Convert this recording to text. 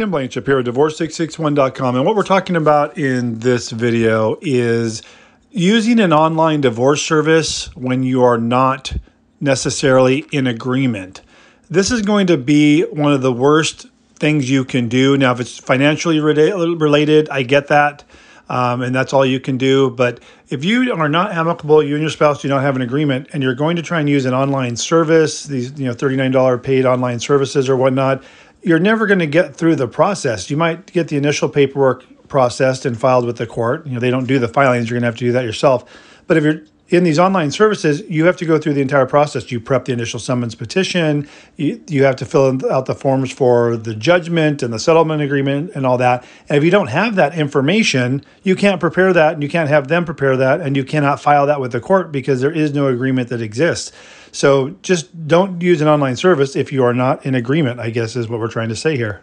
Tim Blanchard here at Divorce661.com. And what we're talking about in this video is using an online divorce service when you are not necessarily in agreement. This is going to be one of the worst things you can do. Now, if it's financially related, I get that. Um, and that's all you can do. But if you are not amicable, you and your spouse do not have an agreement, and you're going to try and use an online service, these you know thirty nine dollar paid online services or whatnot, you're never going to get through the process. You might get the initial paperwork processed and filed with the court. You know, they don't do the filings, you're going to have to do that yourself. But if you're in these online services, you have to go through the entire process. You prep the initial summons petition, you, you have to fill out the forms for the judgment and the settlement agreement and all that. And if you don't have that information, you can't prepare that and you can't have them prepare that and you cannot file that with the court because there is no agreement that exists. So just don't use an online service if you are not in agreement, I guess is what we're trying to say here.